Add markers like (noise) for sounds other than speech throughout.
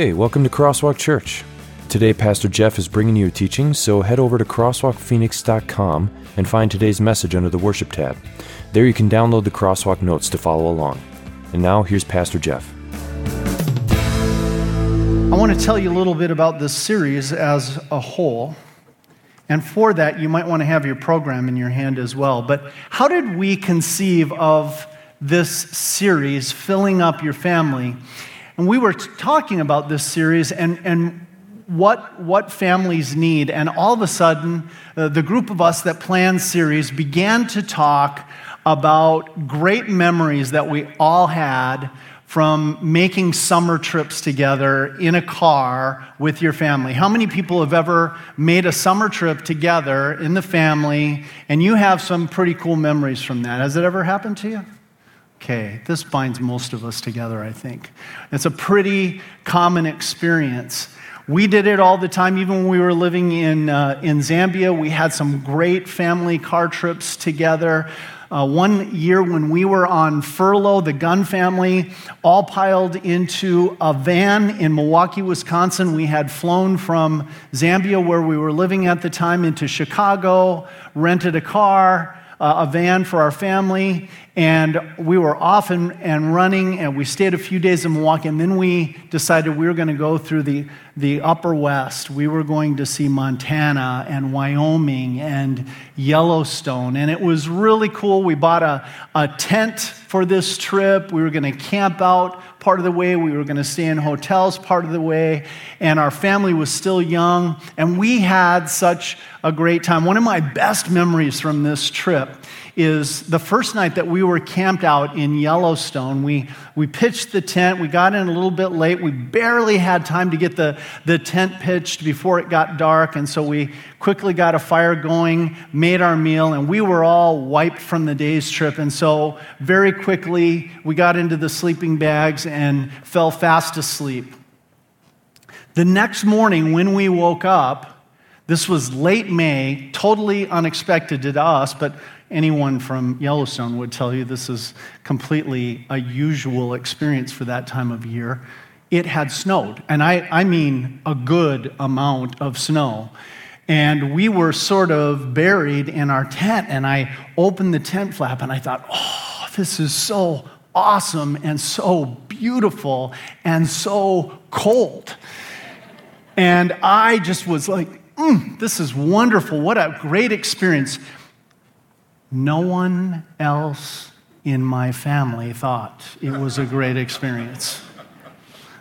Hey, welcome to Crosswalk Church. Today, Pastor Jeff is bringing you a teaching, so head over to crosswalkphoenix.com and find today's message under the Worship tab. There you can download the Crosswalk notes to follow along. And now, here's Pastor Jeff. I want to tell you a little bit about this series as a whole. And for that, you might want to have your program in your hand as well. But how did we conceive of this series, Filling Up Your Family? And we were talking about this series and, and what, what families need. And all of a sudden, uh, the group of us that planned series began to talk about great memories that we all had from making summer trips together in a car with your family. How many people have ever made a summer trip together in the family and you have some pretty cool memories from that? Has it ever happened to you? Okay, this binds most of us together, I think. It's a pretty common experience. We did it all the time, even when we were living in, uh, in Zambia. We had some great family car trips together. Uh, one year when we were on furlough, the Gunn family all piled into a van in Milwaukee, Wisconsin. We had flown from Zambia, where we were living at the time, into Chicago, rented a car, uh, a van for our family, and we were off and, and running, and we stayed a few days in Milwaukee, and then we decided we were going to go through the, the upper west. We were going to see Montana and Wyoming and Yellowstone, and it was really cool. We bought a, a tent for this trip. We were going to camp out part of the way, we were going to stay in hotels part of the way, and our family was still young, and we had such a great time. One of my best memories from this trip is the first night that we were camped out in Yellowstone. We, we pitched the tent. We got in a little bit late. We barely had time to get the, the tent pitched before it got dark. And so we quickly got a fire going, made our meal, and we were all wiped from the day's trip. And so very quickly, we got into the sleeping bags and fell fast asleep. The next morning, when we woke up, this was late May, totally unexpected to us, but anyone from Yellowstone would tell you this is completely a usual experience for that time of year. It had snowed, and I, I mean a good amount of snow. And we were sort of buried in our tent, and I opened the tent flap and I thought, oh, this is so awesome and so beautiful and so cold. And I just was like, mm, this is wonderful. What a great experience. No one else in my family thought it was a great experience.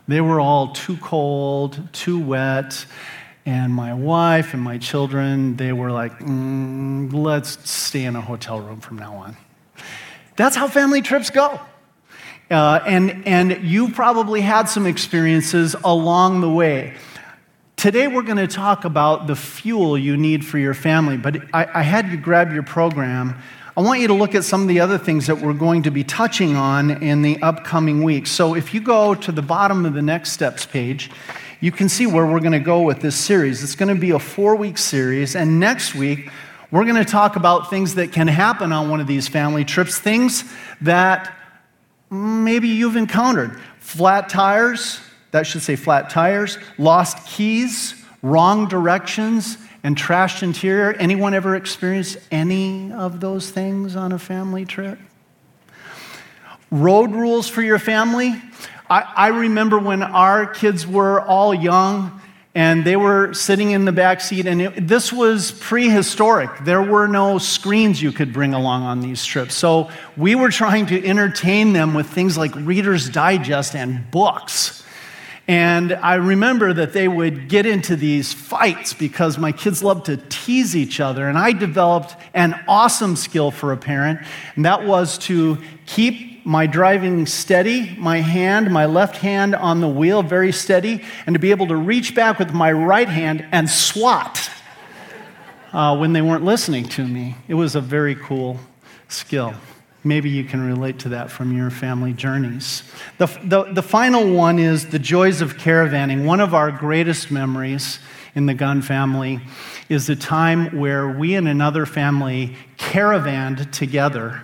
They were all too cold, too wet, and my wife and my children, they were like, mm, let's stay in a hotel room from now on. That's how family trips go. Uh, and, and you probably had some experiences along the way. Today, we're going to talk about the fuel you need for your family, but I, I, had you grab your program. I want you to look at some of the other things that we're going to be touching on in the upcoming weeks. So, if you go to the bottom of the next steps page, you can see where we're going to go with this series. It's going to be a four week series, and next week, we're going to talk about things that can happen on one of these family trips, things that maybe you've encountered flat tires that should say flat tires, lost keys, wrong directions, and trashed interior. Anyone ever experienced any of those things on a family trip? Road rules for your family. I, I remember when our kids were all young and they were sitting in the back seat, and it, this was prehistoric. There were no screens you could bring along on these trips. So we were trying to entertain them with things like Reader's Digest and books. And I remember that they would get into these fights because my kids loved to tease each other. And I developed an awesome skill for a parent, and that was to keep my driving steady, my hand, my left hand on the wheel very steady, and to be able to reach back with my right hand and swat uh, when they weren't listening to me. It was a very cool skill. Maybe you can relate to that from your family journeys. The, the, the, final one is the joys of caravanning. One of our greatest memories in the Gunn family is the time where we and another family caravanned together,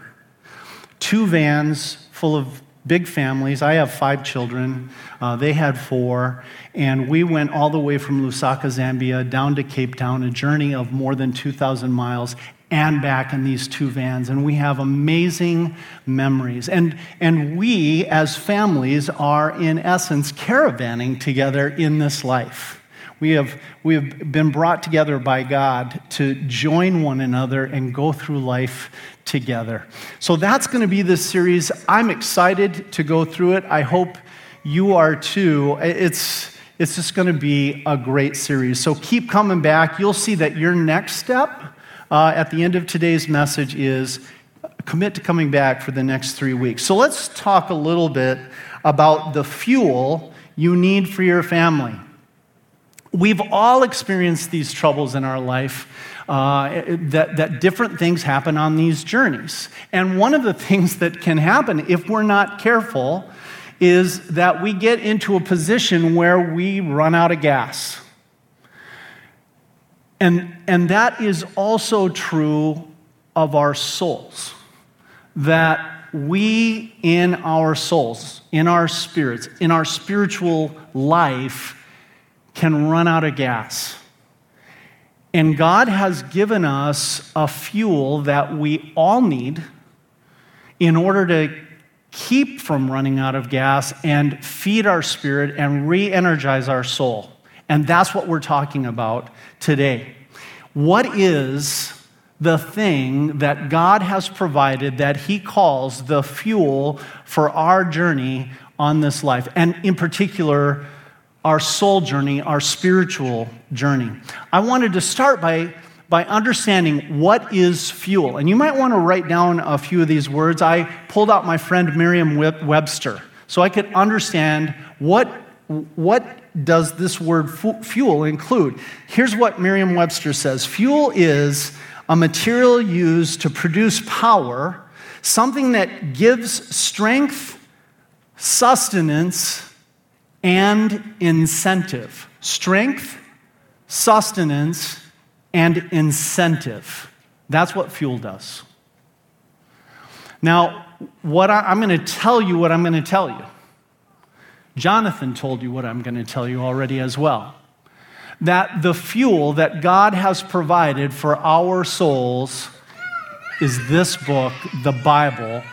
two vans full of big families. I have five children, uh, they had four, and we went all the way from Lusaka, Zambia, down to Cape Town, a journey of more than 2,000 miles. And back in these two vans, and we have amazing memories. And, and we, as families, are in essence caravanning together in this life. We have, we have been brought together by God to join one another and go through life together. So that's going to be this series. I'm excited to go through it. I hope you are too. It's, it's just going to be a great series. So keep coming back. You'll see that your next step uh, at the end of today's message is commit to coming back for the next three weeks. So let's talk a little bit about the fuel you need for your family. We've all experienced these troubles in our life. Uh, that, that different things happen on these journeys. And one of the (laughs) things that can happen if we're not careful is that we get into a position where we run out of gas. And, and that is also true of our souls. That we, in our souls, in our spirits, in our spiritual life, can run out of gas. And God has given us a fuel that we all need in order to keep from running out of gas and feed our spirit and re energize our soul. And that's what we're talking about today. What is the thing that God has provided that He calls the fuel for our journey on this life? And in particular, our soul journey, our spiritual journey. I wanted to start by, by understanding what is fuel. And you might want to write down a few of these words. I pulled out my friend Merriam Webster so I could understand what, what does this word fuel include. Here's what Merriam Webster says Fuel is a material used to produce power, something that gives strength, sustenance, and incentive. Strength, sustenance, and incentive. That's what fuel does. Now, what I, am going to tell you what I'm going to tell you. Jonathan told you what I'm going to tell you already as well. That the fuel that God has provided for our souls is this book, the Bible,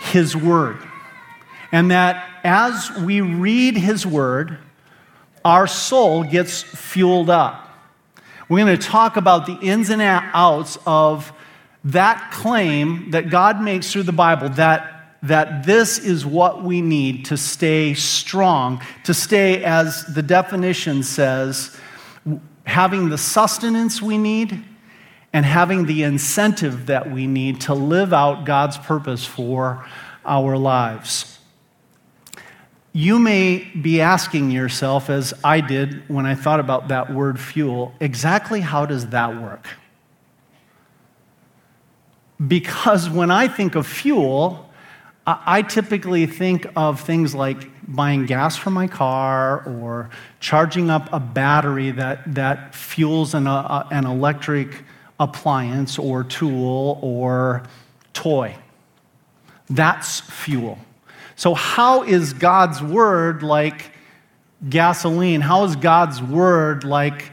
His Word. And that as we read His Word, our soul gets fueled up. We're going to talk about the ins and outs of that claim that God makes through the Bible that, that this is what we need to stay strong, to stay, as the definition says, having the sustenance we need and having the incentive that we need to live out God's purpose for our lives. You may be asking yourself, as I did when I thought about that word fuel, exactly how does that work? Because when I think of fuel, I typically think of things like buying gas for my car or charging up a battery that, that fuels an, uh, an electric appliance or tool or toy. That's fuel. So, how is God's word like gasoline? How is God's word like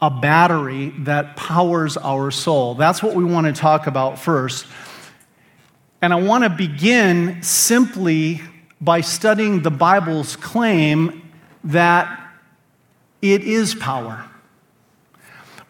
a battery that powers our soul? That's what we want to talk about first. And I want to begin simply by studying the Bible's claim that it is power.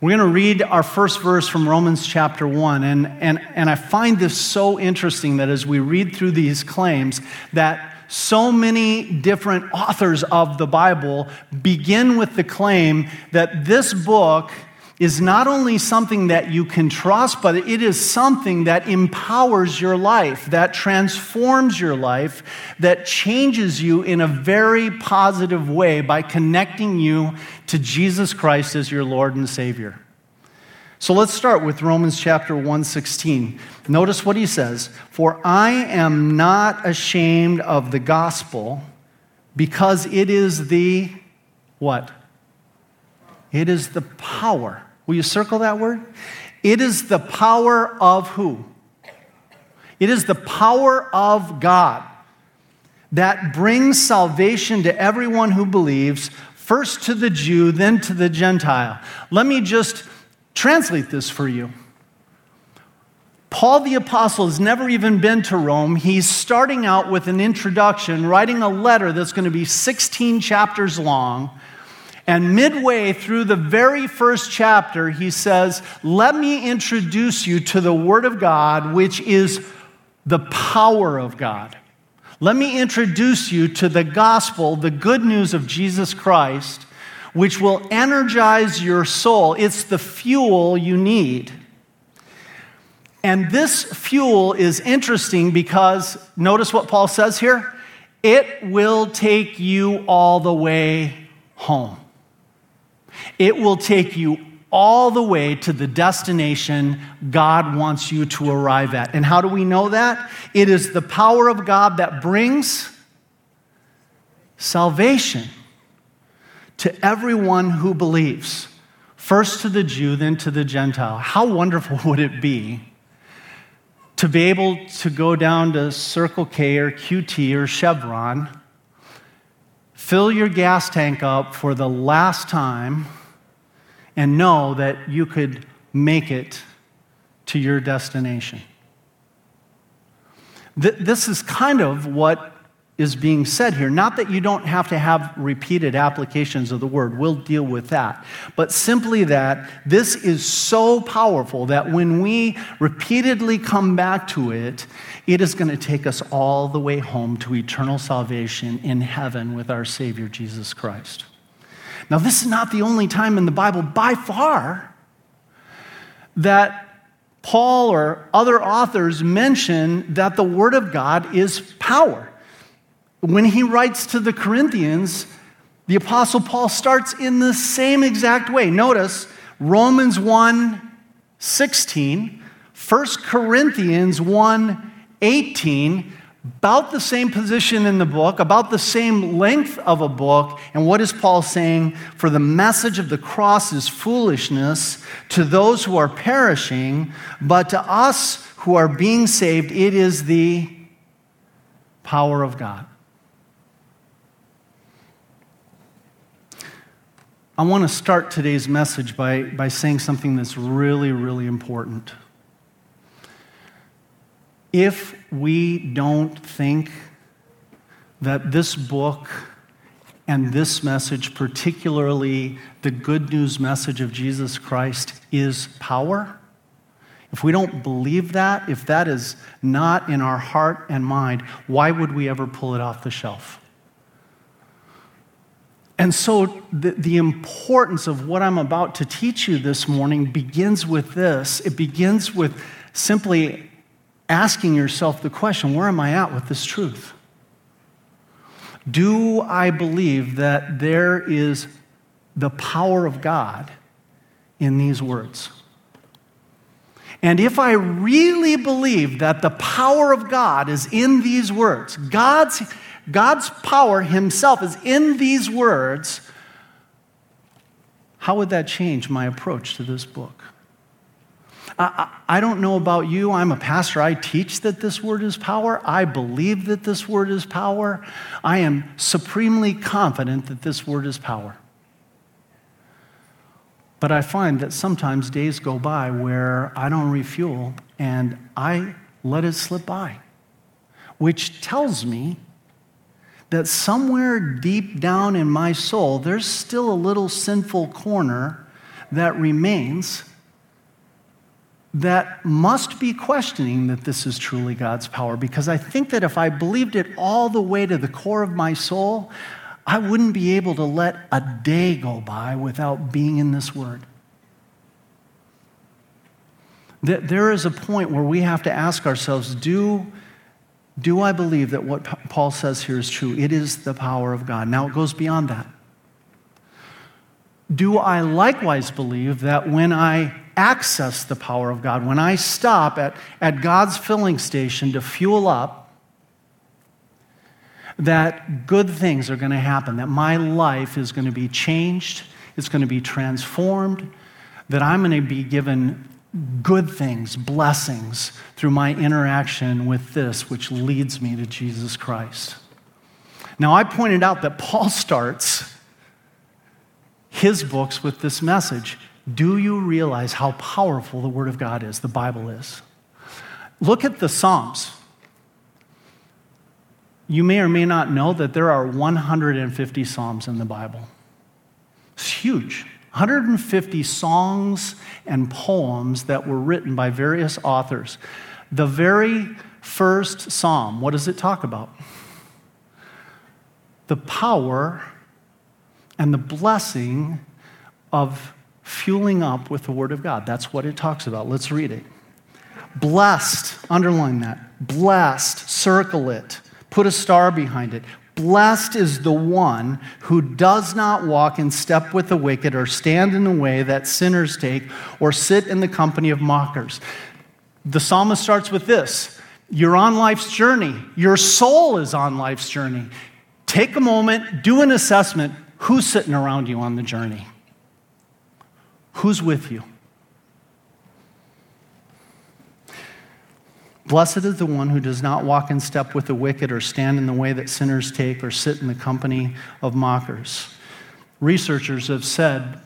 We're going to read our first verse from Romans chapter 1. And, and, and I find this so interesting that as we read through these claims, that so many different authors of the Bible begin with the claim that this book is not only something that you can trust, but it is something that empowers your life, that transforms your life, that changes you in a very positive way by connecting you to Jesus Christ as your Lord and Savior. So let's start with Romans chapter 116. Notice what he says, "For I am not ashamed of the gospel because it is the what? It is the power Will you circle that word? It is the power of who? It is the power of God that brings salvation to everyone who believes, first to the Jew, then to the Gentile. Let me just translate this for you. Paul the Apostle has never even been to Rome. He's starting out with an introduction, writing a letter that's going to be 16 chapters long. And midway through the very first chapter, he says, Let me introduce you to the Word of God, which is the power of God. Let me introduce you to the gospel, the good news of Jesus Christ, which will energize your soul. It's the fuel you need. And this fuel is interesting because notice what Paul says here it will take you all the way home. It will take you all the way to the destination God wants you to arrive at. And how do we know that? It is the power of God that brings salvation to everyone who believes. First to the Jew, then to the Gentile. How wonderful (laughs) would it be to be able to go down to Circle K or QT or Chevron, fill your gas tank up for the last time? and know that you could make it to your destination. Th- this is kind of what is being said here. Not that you don't have to have repeated applications of the word, we'll deal with that. But simply that this is so powerful that when we repeatedly come back to it, it is going to take us all the way home to eternal salvation in heaven with our Savior Jesus Christ. Now, this is not the only time in the Bible by far that Paul or other authors mention that the Word of God is power. When he writes to the Corinthians, the Apostle Paul starts in the same exact way. Notice Romans 1 16, 1 Corinthians 1 18, about the same position in the book, about the same length of a book. And what is Paul saying? For the message of the cross is foolishness to those who are perishing, but to us who are being saved, it is the power of God. I want to start today's message by, by saying something that's really, really important if we don't think that this book and this message, particularly the good news message of Jesus Christ, is power, if we don't believe that, if that is not in our heart and mind, why would we ever pull it off the shelf? And so, the, the, importance of what I'm about to teach you this morning begins with this. It begins with simply asking yourself the question where am I at with this truth? Do I believe that there is the power of God in these words? And if I really believe that the power of God is in these words, God's, God's power Himself is in these words, how would that change my approach to this book? I, I, don't know about you. I'm a pastor. I teach that this word is power. I believe that this word is power. I am supremely confident that this word is power. But I find that sometimes days go by where I don't refuel and I let it slip by, which tells me that somewhere deep down in my soul, there's still a little sinful corner that remains that must be questioning that this is truly God's power because I think that if I believed it all the way to the core of my soul, I wouldn't be able to let a day go by without being in this word. That there is a point where we have to ask ourselves do, do I believe that what Paul says here is true? It is the power of God. Now it goes beyond that. Do I likewise believe that when I access the power of God, when I stop at, at God's filling station to fuel up, that good things are going to happen, that my life is going to be changed, it's going to be transformed, that I'm going to be given good things, blessings through my interaction with this, which leads me to Jesus Christ. Now, I pointed out that Paul (laughs) starts his books with this message Do you realize how powerful the Word of God is, the Bible is? Look at the Psalms. You may or may not know that there are 150 Psalms in the Bible. It's huge. 150 songs and poems that were written by various authors. The very first psalm, what does it talk about? The power and the blessing of fueling up with the Word of God. That's what it talks about. Let's read it. Blessed, underline that. Blessed, circle it. Put a star behind it. Blessed is the one who does not walk in step with the wicked, or stand in the way that sinners take, or sit in the company of mockers. The psalmist starts with this You're on life's journey, your soul is on life's journey. Take a moment, do an assessment. Who's sitting around you on the journey? Who's with you? Blessed is the one who does not walk in step with the wicked, or stand in the way that sinners take, or sit in the company of mockers. Researchers have said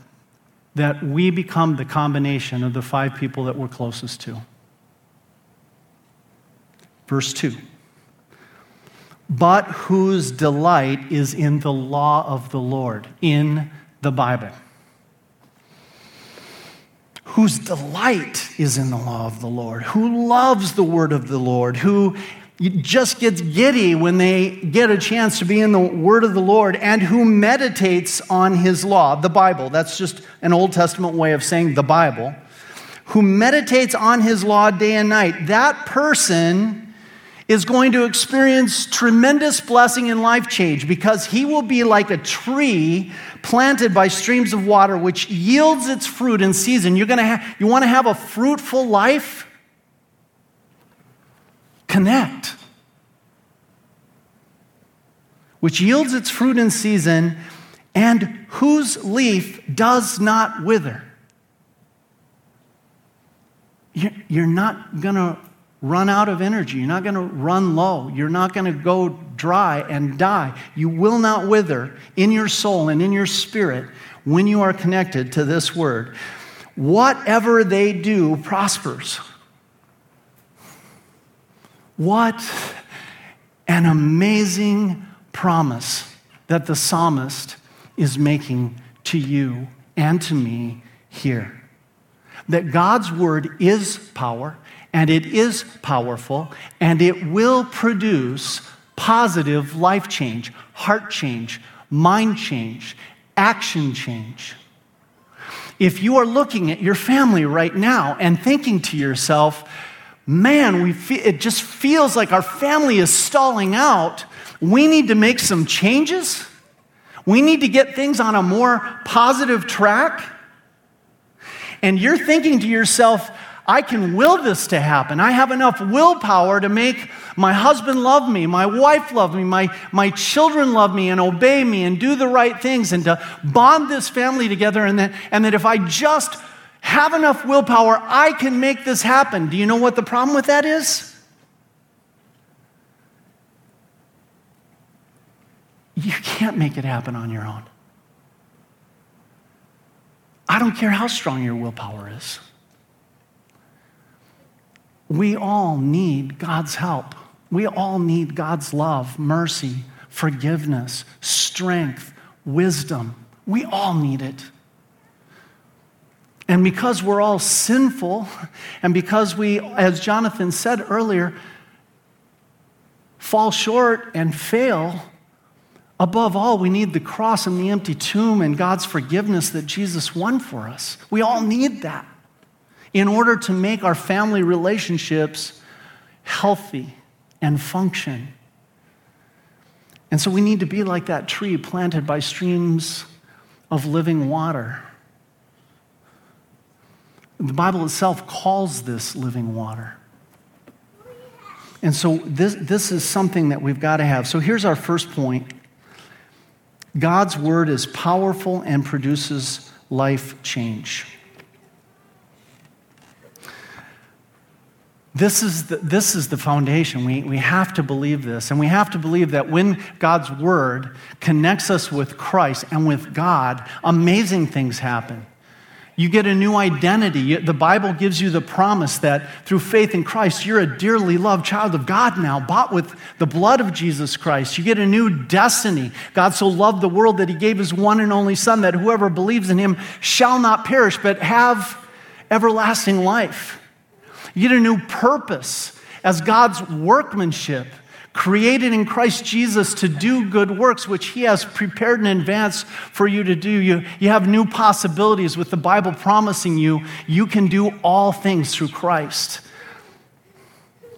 that we become the combination of the five people that we're closest to. Verse 2 But whose delight is in the law of the Lord, in the Bible whose delight is in the law of the Lord, who loves the word of the Lord, who just gets giddy when they get a chance to be in the word of the Lord, and who meditates on his law, the Bible. That's just an Old Testament way of saying the Bible. Who meditates on his law day and night. That person is going to experience tremendous blessing and life change because he will be like a tree planted by streams of water which yields its fruit in season. You're to have, you want to have a fruitful life? Connect. Which yields its fruit in season and whose leaf does not wither. You're not going to run out of energy. You're not going to run low. You're not going to go dry and die. You will not wither in your soul and in your spirit when you are connected to this word. Whatever they do prospers. What an amazing promise that the psalmist is making to you and to me here. That God's word is power and it is powerful, and it will produce positive life change, heart change, mind change, action change. If you are looking at your family right now and thinking to yourself, man, feel, it just feels like our family is stalling out, we need to make some changes. We need to get things on a more positive track. And you're thinking to yourself, I can will this to happen. I have enough willpower to make my husband love me, my wife love me, my, my children love me and obey me and do the right things and to bond this family together. And that, and that if I just have enough willpower, I can make this happen. Do you know what the problem with that is? You can't make it happen on your own. I don't care how strong your willpower is. We all need God's help. We all need God's love, mercy, forgiveness, strength, wisdom. We all need it. And because we're all sinful, (laughs) and because we, as Jonathan said earlier, fall short and fail, above all, we need the cross and the empty tomb and God's forgiveness that Jesus won for us. We all need that in order to make our family relationships healthy and function. And so we need to be like that tree planted by streams of living water. The Bible itself calls this living water. And so this, this is something that we've got to have. So here's our first point God's word is powerful and produces life change. This is, the, this is the foundation. We, we have to believe this. And we have to believe that when God's word connects us with Christ and with God, amazing things happen. You get a new identity. The Bible gives you the promise that through faith in Christ, you're a dearly loved child of God now, bought with the blood of Jesus Christ. You get a new destiny. God so loved the world that he gave his one and only Son, that whoever believes in him shall not perish, but have everlasting life. You get a new purpose as God's workmanship created in Christ Jesus to do good works, which He has prepared in advance for you to do. You, you have new possibilities with the Bible promising you you can do all things through Christ.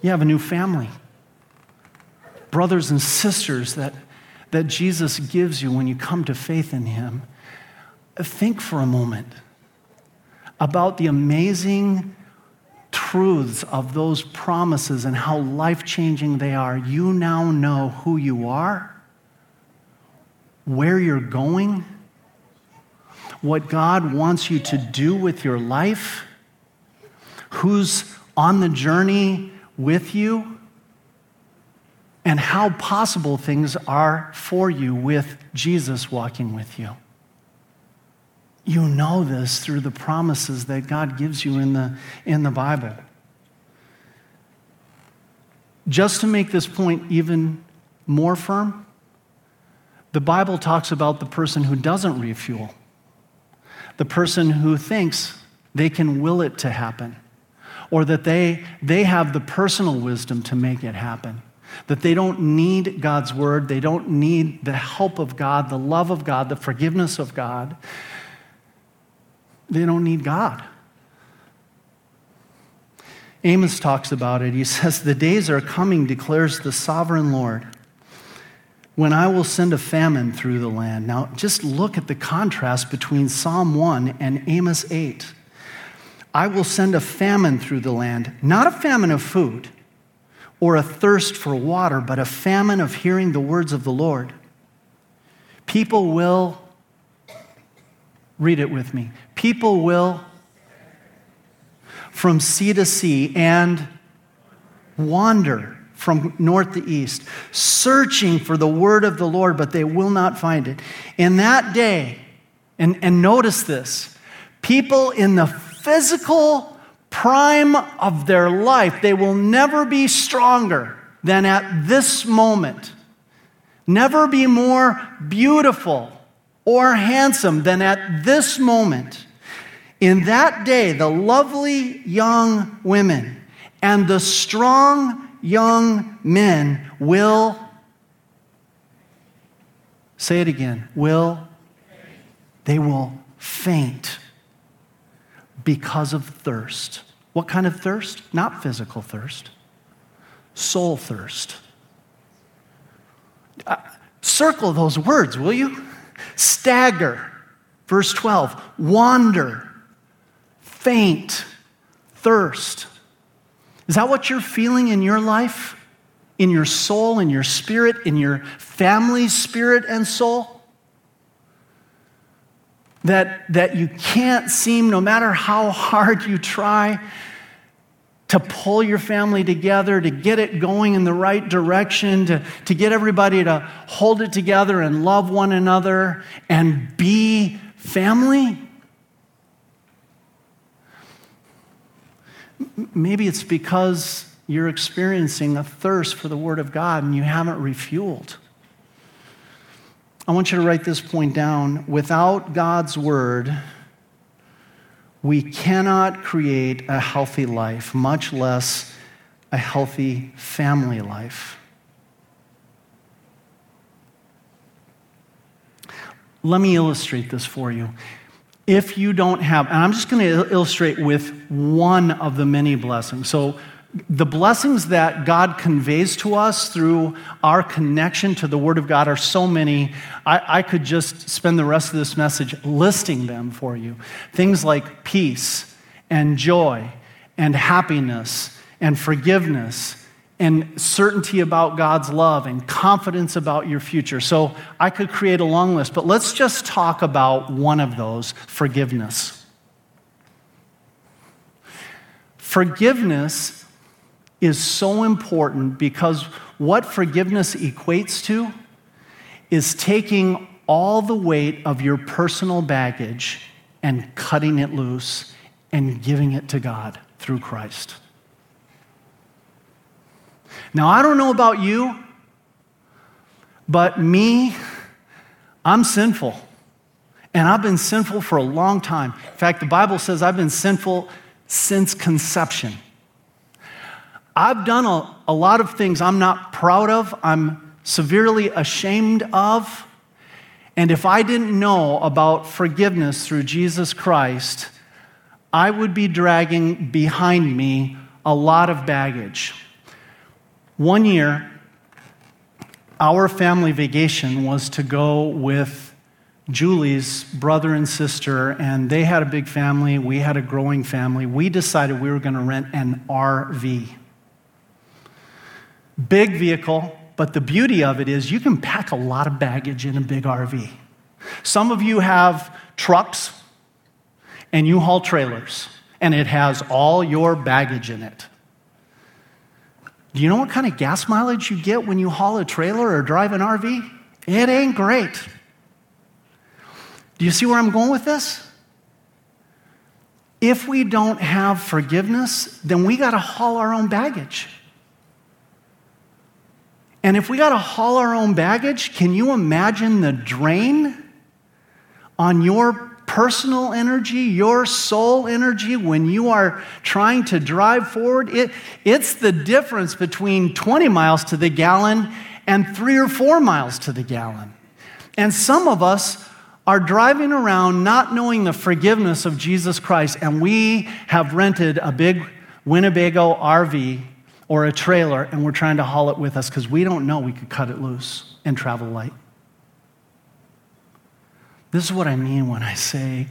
You have a new family, brothers and sisters that, that Jesus gives you when you come to faith in Him. Think for a moment about the amazing truths of those promises and how life changing they are, you now know who you are, where you're going, what God wants you to do with your life, who's on the journey with you, and how possible things are for you with Jesus walking with you. You know this through the promises that God gives you in the, in the Bible. Just to make this point even more firm, the Bible talks about the person who doesn't refuel, the person who thinks they can will it to happen, or that they, they have the personal wisdom to make it happen. That they don't need God's word, they don't need the help of God, the love of God, the forgiveness of God. They don't need God. Amos talks about it. He says, The days are coming, declares the sovereign Lord, when I will send a famine through the land. Now, just look at the contrast between Psalm 1 and Amos 8. I will send a famine through the land, not a famine of food or a thirst for water, but a famine of hearing the words of the Lord. People will, read it with me, people will from sea to sea and wander from north to east, searching for the word of the Lord, but they will not find it. In that day, and, and notice this, people in the physical prime of their life, they will never be stronger than at this moment. Never be more beautiful or handsome than at this moment. In that day, the lovely young women and the strong young men will, say it again, will, they will faint because of thirst. What kind of thirst? Not physical thirst, soul thirst. Uh, circle those words, will you? Stagger, verse 12, wander, faint, thirst. Is that what you're feeling in your life? In your soul, in your spirit, in your family's spirit and soul? That, that you can't seem, no matter how hard you try, to pull your family together, to get it going in the right direction, to, to get everybody to hold it together and love one another and be family? Maybe it's because you're experiencing a thirst for the Word of God and you haven't refueled. I want you to write this point down. Without God's Word, we cannot create a healthy life, much less a healthy family life. Let me illustrate this for you if you don't have, and I'm just going to illustrate with one of the many blessings. So, the blessings that God conveys to us through our connection to the Word of God are so many. I, I, could just spend the rest of this message listing them for you. Things like peace and joy and happiness and forgiveness and certainty about God's love and confidence about your future. So I could create a long list, but let's just talk about one of those forgiveness. Forgiveness is so important because what forgiveness equates to is taking all the weight of your personal baggage and cutting it loose and giving it to God through Christ. Now, I don't know about you, but me, I'm sinful. And I've been sinful for a long time. In fact, the Bible says I've been sinful since conception. I've done a, a lot of things I'm not proud of, I'm severely ashamed of. And if I didn't know about forgiveness through Jesus Christ, I would be dragging behind me a lot of baggage. One year, our family vacation was to go with Julie's brother and sister, and they had a big family. We had a growing family. We decided we were going to rent an RV. Big vehicle, but the beauty of it is you can pack a lot of baggage in a big RV. Some of you have trucks and you haul trailers, and it has all your baggage in it. Do you know what kind of gas mileage you get when you haul a trailer or drive an RV? It ain't great. Do you see where I'm going with this? If we don't have forgiveness, then we got to haul our own baggage. And if we got to haul our own baggage, can you imagine the drain on your personal energy, your soul energy when you are trying to drive forward? It, it's the difference between 20 miles to the gallon and three or four miles to the gallon. And some of us are driving around not knowing the forgiveness of Jesus Christ, and we have rented a big Winnebago RV or a trailer, and we're trying to haul it with us because we don't know we could cut it loose and travel light. This is what I mean when I say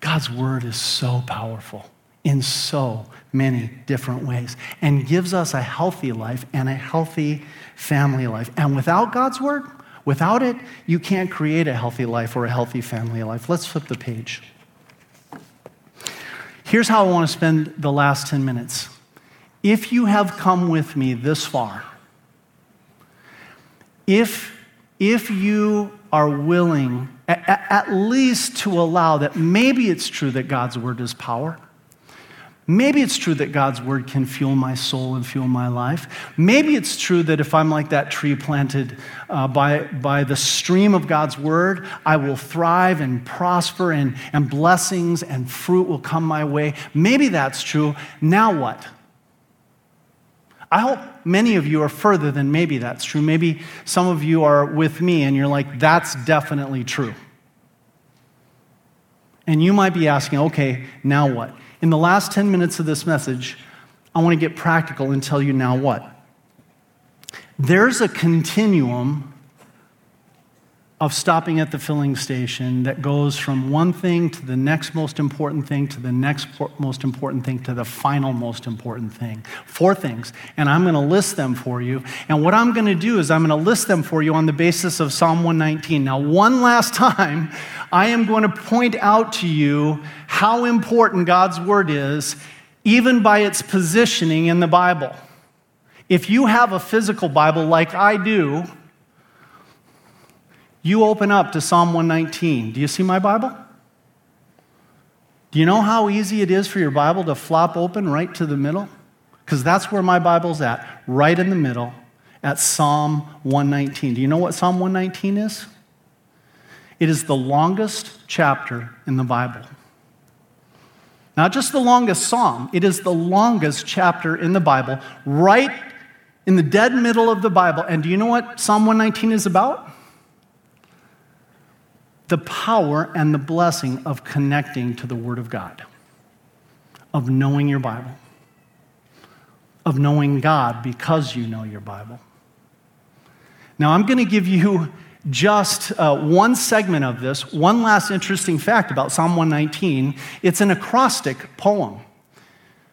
God's word is so powerful in so many different ways and gives us a healthy life and a healthy family life. And without God's word, Without it, you can't create a healthy life or a healthy family life. Let's flip the page. Here's how I want to spend the last 10 minutes. If you have come with me this far, if, if you are willing at, least to allow that maybe it's true that God's word is power, Maybe it's true that God's word can fuel my soul and fuel my life. Maybe it's true that if I'm like that tree planted uh, by, by the stream of God's word, I will thrive and prosper and, and blessings and fruit will come my way. Maybe that's true. Now what? I hope many of you are further than maybe that's true. Maybe some of you are with me and you're like, that's definitely true. And you might be asking, okay, now what? In the last 10 minutes of this message, I want to get practical and tell you now what. There's a continuum of stopping at the filling station that goes from one thing to the next most important thing to the next most important thing to the final most important thing. Four things. And I'm going to list them for you. And what I'm going to do is I'm going to list them for you on the basis of Psalm 119. Now, one last (laughs) time, I am going to point out to you how important God's word is, even by its positioning in the Bible. If you have a physical Bible like I do, you open up to Psalm 119. Do you see my Bible? Do you know how easy it is for your Bible to flop open right to the middle? Because that's where my Bible's at, right in the middle, at Psalm 119. Do you know what Psalm 119 is? It is the longest chapter in the Bible. Not just the longest psalm, it is the longest chapter in the Bible, right in the dead middle of the Bible. And do you know what Psalm 119 is about? The power and the blessing of connecting to the Word of God, of knowing your Bible, of knowing God because you know your Bible. Now, I'm going to give you just uh, one segment of this, one last interesting fact about Psalm 119. It's an acrostic poem.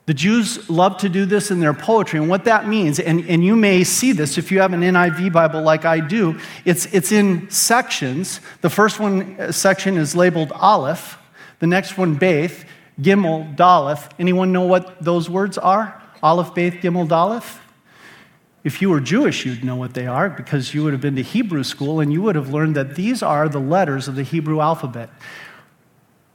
The Jews love to do this in their poetry, and what that means, and, and you may see this if you have an NIV Bible like I do, it's, it's in sections. The first one uh, section is labeled Aleph, the next one Beth, Gimel, Daleth. Anyone know what those words are? Aleph, Beth, Gimel, Daleth? If you were Jewish, you'd know what they are because you would have been to Hebrew school and you would have learned that these are the letters of the Hebrew alphabet.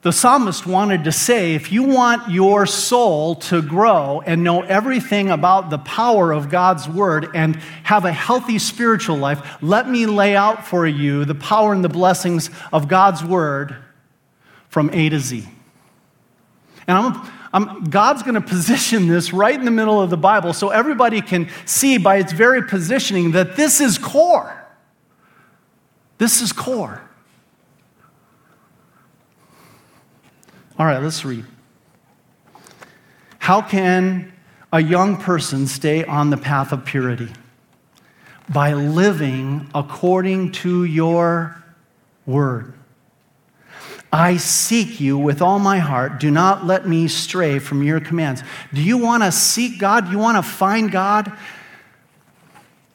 The psalmist wanted to say if you want your soul to grow and know everything about the power of God's word and have a healthy spiritual life, let me lay out for you the power and the blessings of God's word from A to Z. And I'm I'm, God's going to position this right in the middle of the Bible so everybody can see by its very positioning that this is core. This is core. All right, let's read. How can a young person stay on the path of purity? By living according to your word. I seek you with all my heart. Do not let me stray from your commands. Do you want to seek God? Do you want to find God?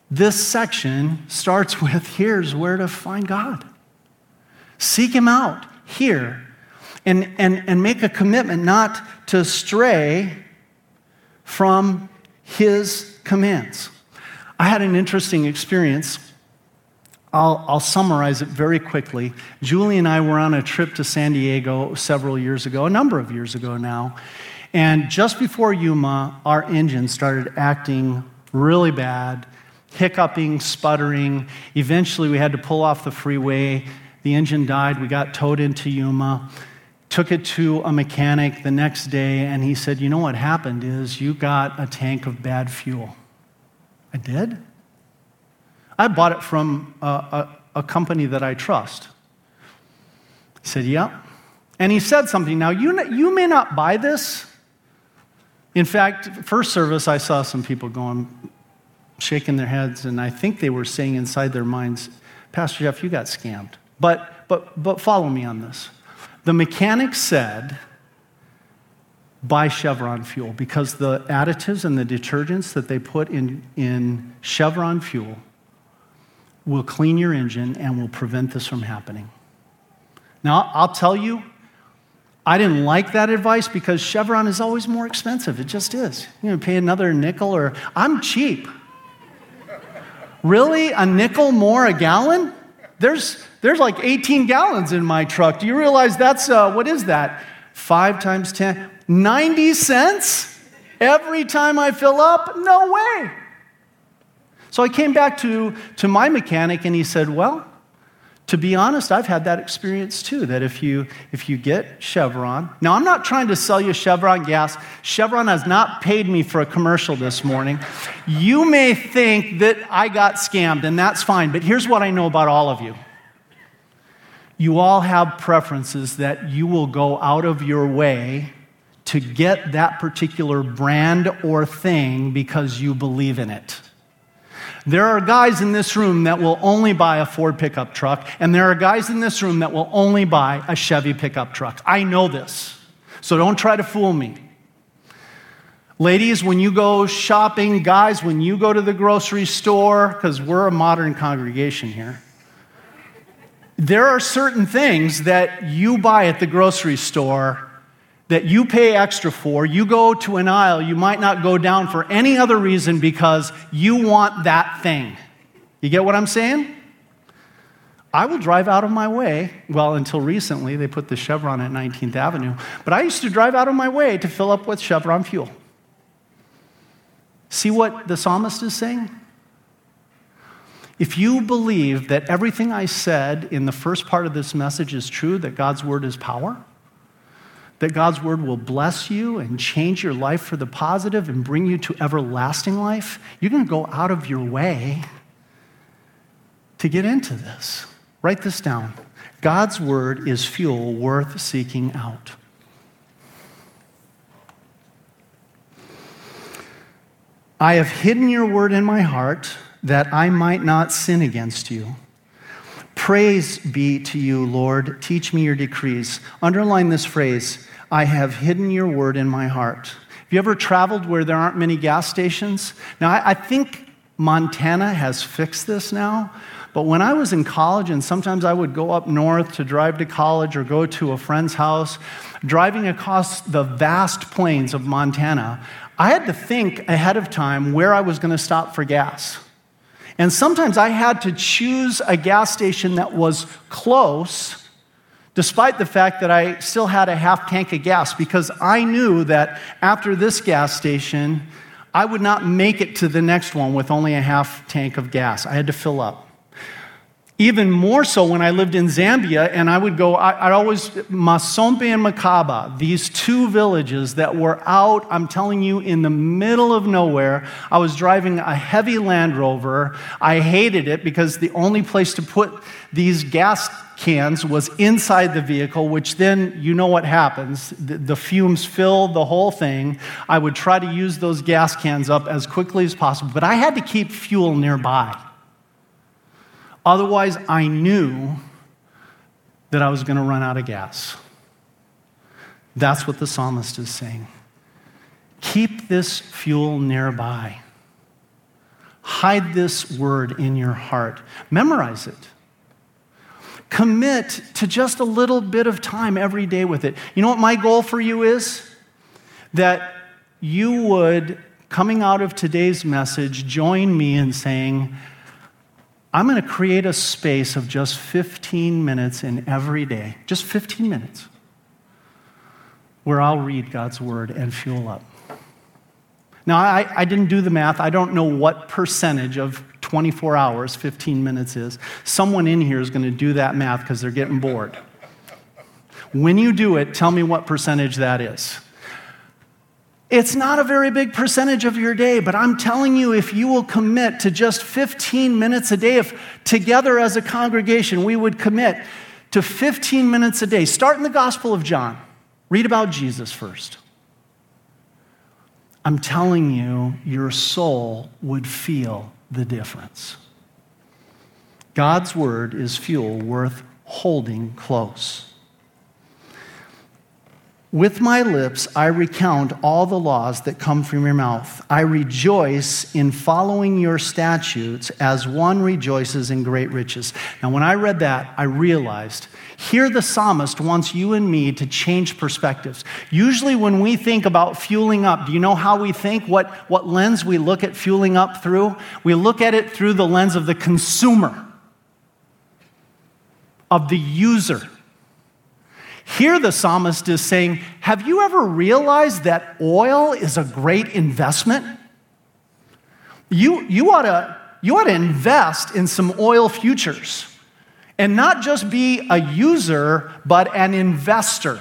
This section starts (laughs) with here's where to find God. Seek Him out here and, and, and make a commitment not to stray from His commands. I had an interesting experience I'll, I'll, summarize it very quickly. Julie and I were on a trip to San Diego several years ago, a number of years ago now. And just before Yuma, our engine started acting really bad, hiccuping, sputtering. Eventually, we had to pull off the freeway. The engine died. We got towed into Yuma, took it to a mechanic the next day, and he said, You know what happened is you got a tank of bad fuel. I did? I bought it from a, a, a company that I trust. He said, Yeah. And he said something. Now, you, you may not buy this. In fact, first service, I saw some people going, shaking their heads, and I think they were saying inside their minds, Pastor Jeff, you got scammed. But, but, but follow me on this. The mechanic said, buy Chevron fuel because the additives and the detergents that they put in, in Chevron fuel will clean your engine and will prevent this from happening. Now, I'll tell you, I didn't like that advice because Chevron is always more expensive. It just is. You know, pay another nickel or I'm cheap. Really? A nickel more a gallon? There's, there's like 18 gallons in my truck. Do you realize that's, uh, what is that? Five times 10? 90 cents every time I fill up? No way. So I came back to, to my mechanic and he said, Well, to be honest, I've had that experience too. That if you if you get Chevron, now I'm not trying to sell you Chevron gas. Chevron has not paid me for a commercial this morning. You may think that I got scammed, and that's fine. But here's what I know about all of you. You all have preferences that you will go out of your way to get that particular brand or thing because you believe in it. There are guys in this room that will only buy a Ford pickup truck, and there are guys in this room that will only buy a Chevy pickup truck. I know this, so don't try to fool me. Ladies, when you go shopping, guys, when you go to the grocery store, because we're a modern congregation here, there are certain things that you buy at the grocery store that you pay extra for, you go to an aisle you might not go down for any other reason because you want that thing. You get what I'm saying? I will drive out of my way. Well, until recently, they put the Chevron at 19th Avenue. But I used to drive out of my way to fill up with Chevron fuel. See what the psalmist is saying? If you believe that everything I said in the first part of this message is true, that God's word is power, that God's word will bless you and change your life for the positive and bring you to everlasting life, you're going to go out of your way to get into this. Write this down. God's word is fuel worth seeking out. I have hidden your word in my heart that I might not sin against you. Praise be to you, Lord. Teach me your decrees. Underline this phrase I have hidden your word in my heart. Have you ever traveled where there aren't many gas stations? Now, I, I think Montana has fixed this now, but when I was in college, and sometimes I would go up north to drive to college or go to a friend's house, driving across the vast plains of Montana, I had to think ahead of time where I was going to stop for gas. And sometimes I had to choose a gas station that was close, despite the fact that I still had a half tank of gas, because I knew that after this gas station, I would not make it to the next one with only a half tank of gas. I had to fill up. Even more so when I lived in Zambia, and I would go, I, would always, Masombe and Makaba, these two villages that were out, I'm telling you, in the middle of nowhere. I was driving a heavy Land Rover. I hated it because the only place to put these gas cans was inside the vehicle, which then you know what happens. The, the fumes fill the whole thing. I would try to use those gas cans up as quickly as possible, but I had to keep fuel nearby. Otherwise, I knew that I was going to run out of gas. That's what the psalmist is saying. Keep this fuel nearby. Hide this word in your heart. Memorize it. Commit to just a little bit of time every day with it. You know what my goal for you is? That you would, coming out of today's message, join me in saying, I'm going to create a space of just 15 minutes in every day, just 15 minutes, where I'll read God's word and fuel up. Now, I, I, didn't do the math. I don't know what percentage of 24 hours 15 minutes is. Someone in here is going to do that math because they're getting bored. When you do it, tell me what percentage that is. It's not a very big percentage of your day, but I'm telling you, if you will commit to just 15 minutes a day, if together as a congregation we would commit to 15 minutes a day, start in the Gospel of John, read about Jesus first. I'm telling you, your soul would feel the difference. God's word is fuel worth holding close. With my lips, I recount all the laws that come from your mouth. I rejoice in following your statutes as one rejoices in great riches. Now, when I read that, I realized here the psalmist wants you and me to change perspectives. Usually, when we think about fueling up, do you know how we think? What, what lens we look at fueling up through? We look at it through the lens of the consumer, of the user. Here, the psalmist is saying, Have you ever realized that oil is a great investment? You, you, ought to, you ought to invest in some oil futures and not just be a user, but an investor.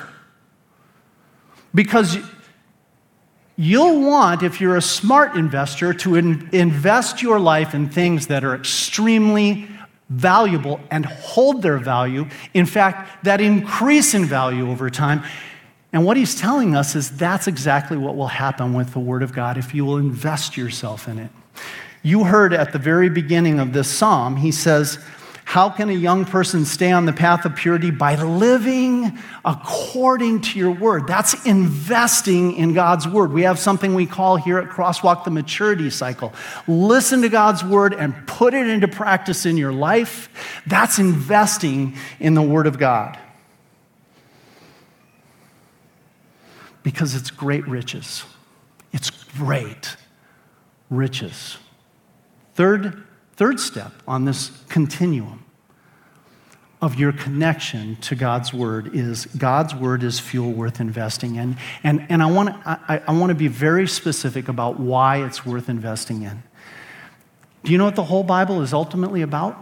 Because you'll want, if you're a smart investor, to in, invest your life in things that are extremely valuable and hold their value. In fact, that increase in value over time. And what he's telling us is that's exactly what will happen with the Word of God if you will invest yourself in it. You heard at the very beginning of this psalm, he says, how can a young person stay on the path of purity? By living according to your word. That's investing in God's word. We have something we call here at Crosswalk the maturity cycle. Listen to God's word and put it into practice in your life. That's investing in the word of God. Because it's great riches. It's great riches. Third Third step on this continuum of your connection to God's Word is God's Word is fuel worth investing in. And, and I, want to, I, I want to be very specific about why it's worth investing in. Do you know what the whole Bible is ultimately about?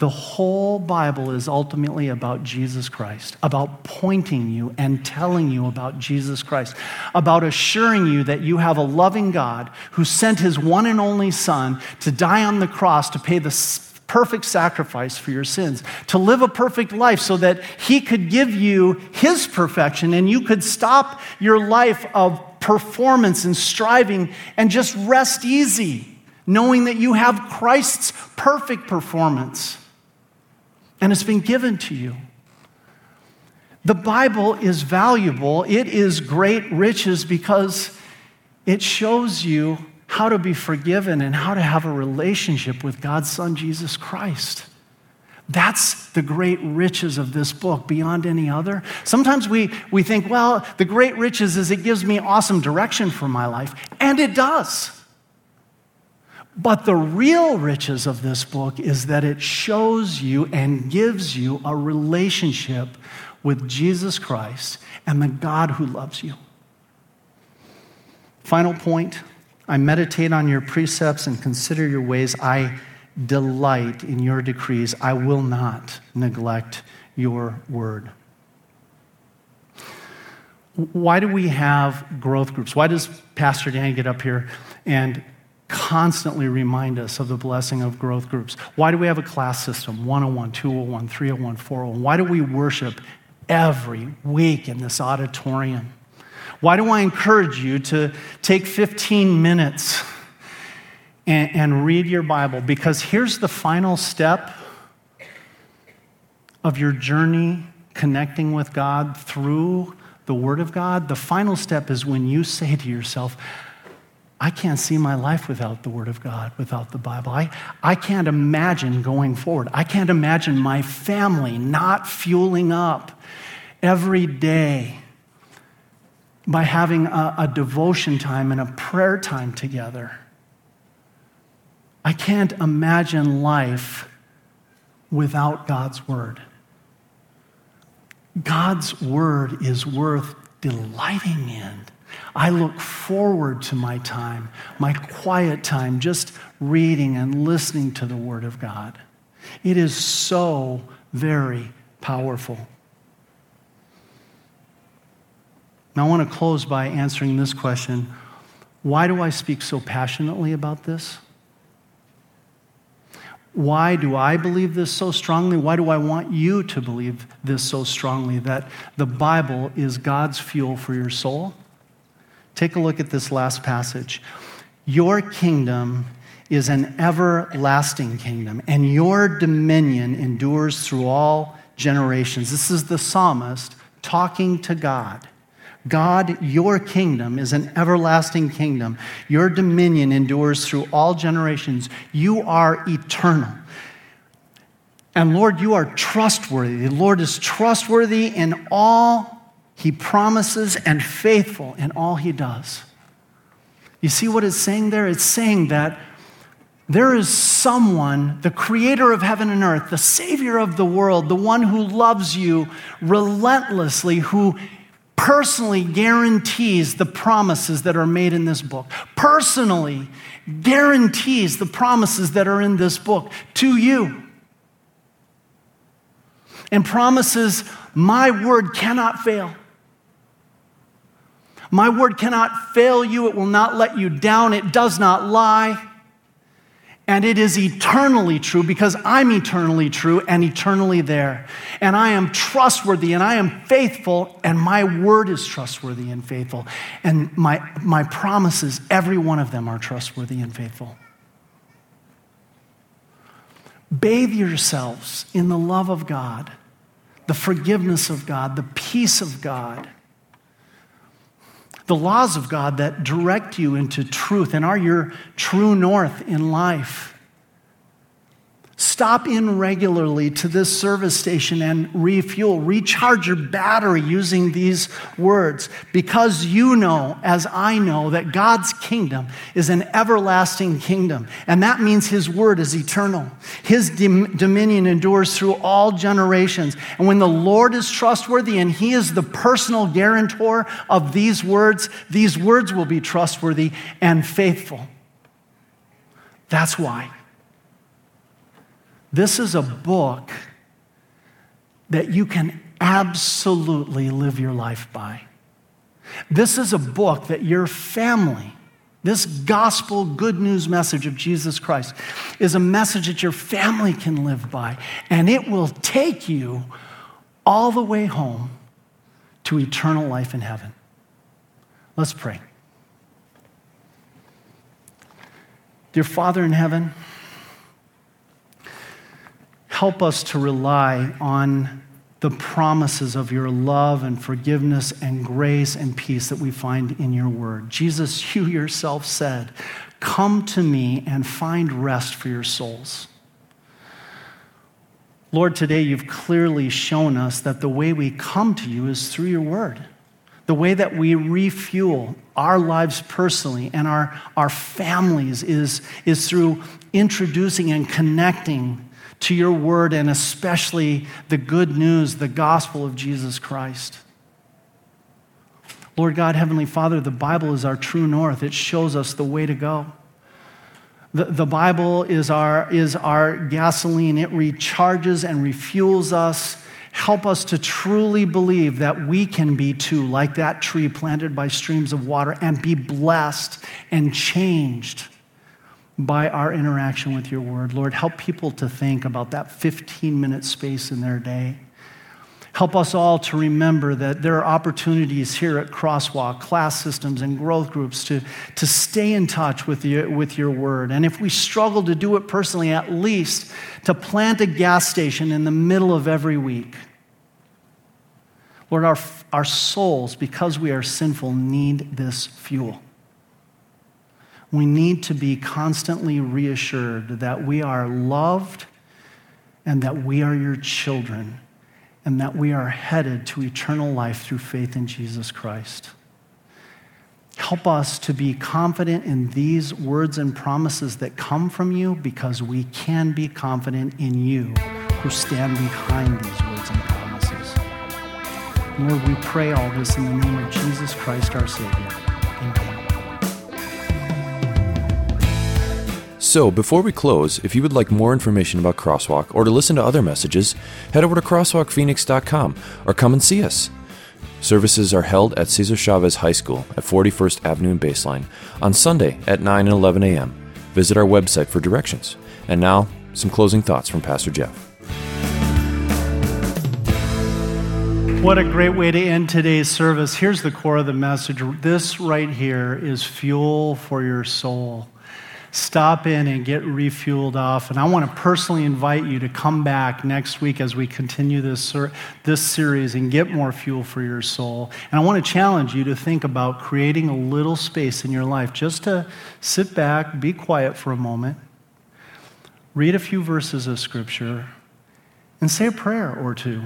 The whole Bible is ultimately about Jesus Christ, about pointing you and telling you about Jesus Christ, about assuring you that you have a loving God who sent his one and only Son to die on the cross to pay the perfect sacrifice for your sins, to live a perfect life so that he could give you his perfection and you could stop your life of performance and striving and just rest easy, knowing that you have Christ's perfect performance and it's been given to you. The Bible is valuable, it is great riches because it shows you how to be forgiven and how to have a relationship with God's Son, Jesus Christ. That's the great riches of this book beyond any other. Sometimes we, we think, well, the great riches is it gives me awesome direction for my life, and it does. But the real riches of this book is that it shows you and gives you a relationship with Jesus Christ and the God who loves you. Final point I meditate on your precepts and consider your ways. I delight in your decrees. I will not neglect your word. Why do we have growth groups? Why does Pastor Dan get up here and constantly remind us of the blessing of growth groups? Why do we have a class system 101, 201, 301, 401? Why do we worship every week in this auditorium? Why do I encourage you to take 15 minutes and, and read your Bible? Because here's the final step of your journey connecting with God through the Word of God. The final step is when you say to yourself, I can't see my life without the Word of God, without the Bible. I, I can't imagine going forward. I can't imagine my family not fueling up every day by having a, a devotion time and a prayer time together. I can't imagine life without God's Word. God's Word is worth delighting in. I look forward to my time, my quiet time, just reading and listening to the Word of God. It is so very powerful. Now, I want to close by answering this question Why do I speak so passionately about this? Why do I believe this so strongly? Why do I want you to believe this so strongly that the Bible is God's fuel for your soul? Take a look at this last passage. Your kingdom is an everlasting kingdom, and your dominion endures through all generations. This is the psalmist talking to God. God, your kingdom is an everlasting kingdom. Your dominion endures through all generations. You are eternal. And Lord, you are trustworthy. The Lord is trustworthy in all he promises and faithful in all he does. You see what it's saying there? It's saying that there is someone, the creator of heaven and earth, the savior of the world, the one who loves you relentlessly, who personally guarantees the promises that are made in this book, personally guarantees the promises that are in this book to you, and promises, My word cannot fail. My word cannot fail you. It will not let you down. It does not lie. And it is eternally true because I'm eternally true and eternally there. And I am trustworthy and I am faithful, and my word is trustworthy and faithful. And my, my promises, every one of them are trustworthy and faithful. Bathe yourselves in the love of God, the forgiveness of God, the peace of God the laws of God that direct you into truth and are your true north in life. Stop in regularly to this service station and refuel. Recharge your battery using these words because you know, as I know, that God's kingdom is an everlasting kingdom. And that means His word is eternal. His dominion endures through all generations. And when the Lord is trustworthy and He is the personal guarantor of these words, these words will be trustworthy and faithful. That's why. This is a book that you can absolutely live your life by. This is a book that your family, this gospel good news message of Jesus Christ, is a message that your family can live by. And it will take you all the way home to eternal life in heaven. Let's pray. Dear Father in heaven, Help us to rely on the promises of your love and forgiveness and grace and peace that we find in your word. Jesus, (laughs) you yourself said, Come to me and find rest for your souls. Lord, today you've clearly shown us that the way we come to you is through your word. The way that we refuel our lives personally and our, our families is, is through introducing and connecting to your word and especially the good news, the gospel of Jesus Christ. Lord God, Heavenly Father, the Bible is our true north. It shows us the way to go. The, the Bible is our, is our gasoline, it recharges and refuels us. Help us to truly believe that we can be too, like that tree planted by streams of water, and be blessed and changed by our interaction with your word. Lord, help people to think about that 15 minute space in their day Help us all to remember that there are opportunities here at Crosswalk, class systems, and growth groups to, to stay in touch with, your with your word. And if we struggle to do it personally, at least to plant a gas station in the middle of every week. Lord, our, our souls, because we are sinful, need this fuel. We need to be constantly reassured that we are loved and that we are your children and that we are headed to eternal life through faith in Jesus Christ. Help us to be confident in these words and promises that come from you because we can be confident in you who stand behind these words and promises. Lord, we pray all this in the name of Jesus Christ our Savior. So, before we close, if you would like more information about Crosswalk or to listen to other messages, head over to crosswalkphoenix.com or come and see us. Services are held at Cesar Chavez High School at 41st Avenue and Baseline on Sunday at 9 and 11 a.m. Visit our website for directions. And now, some closing thoughts from Pastor Jeff. What a great way to end today's service. Here's the core of the message. This right here is fuel for your soul stop in and get refueled off. And I want to personally invite you to come back next week as we continue this, this series and get more fuel for your soul. And I want to challenge you to think about creating a little space in your life just to sit back, be quiet for a moment, read a few verses of Scripture, and say a prayer or two.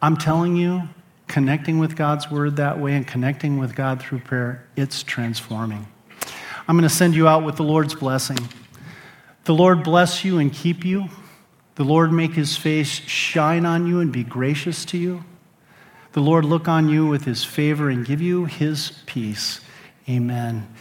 I'm telling you, connecting with God's Word that way and connecting with God through prayer, it's transforming. I'm going to send you out with the Lord's blessing. The Lord bless you and keep you. The Lord make his face shine on you and be gracious to you. The Lord look on you with his favor and give you his peace. Amen.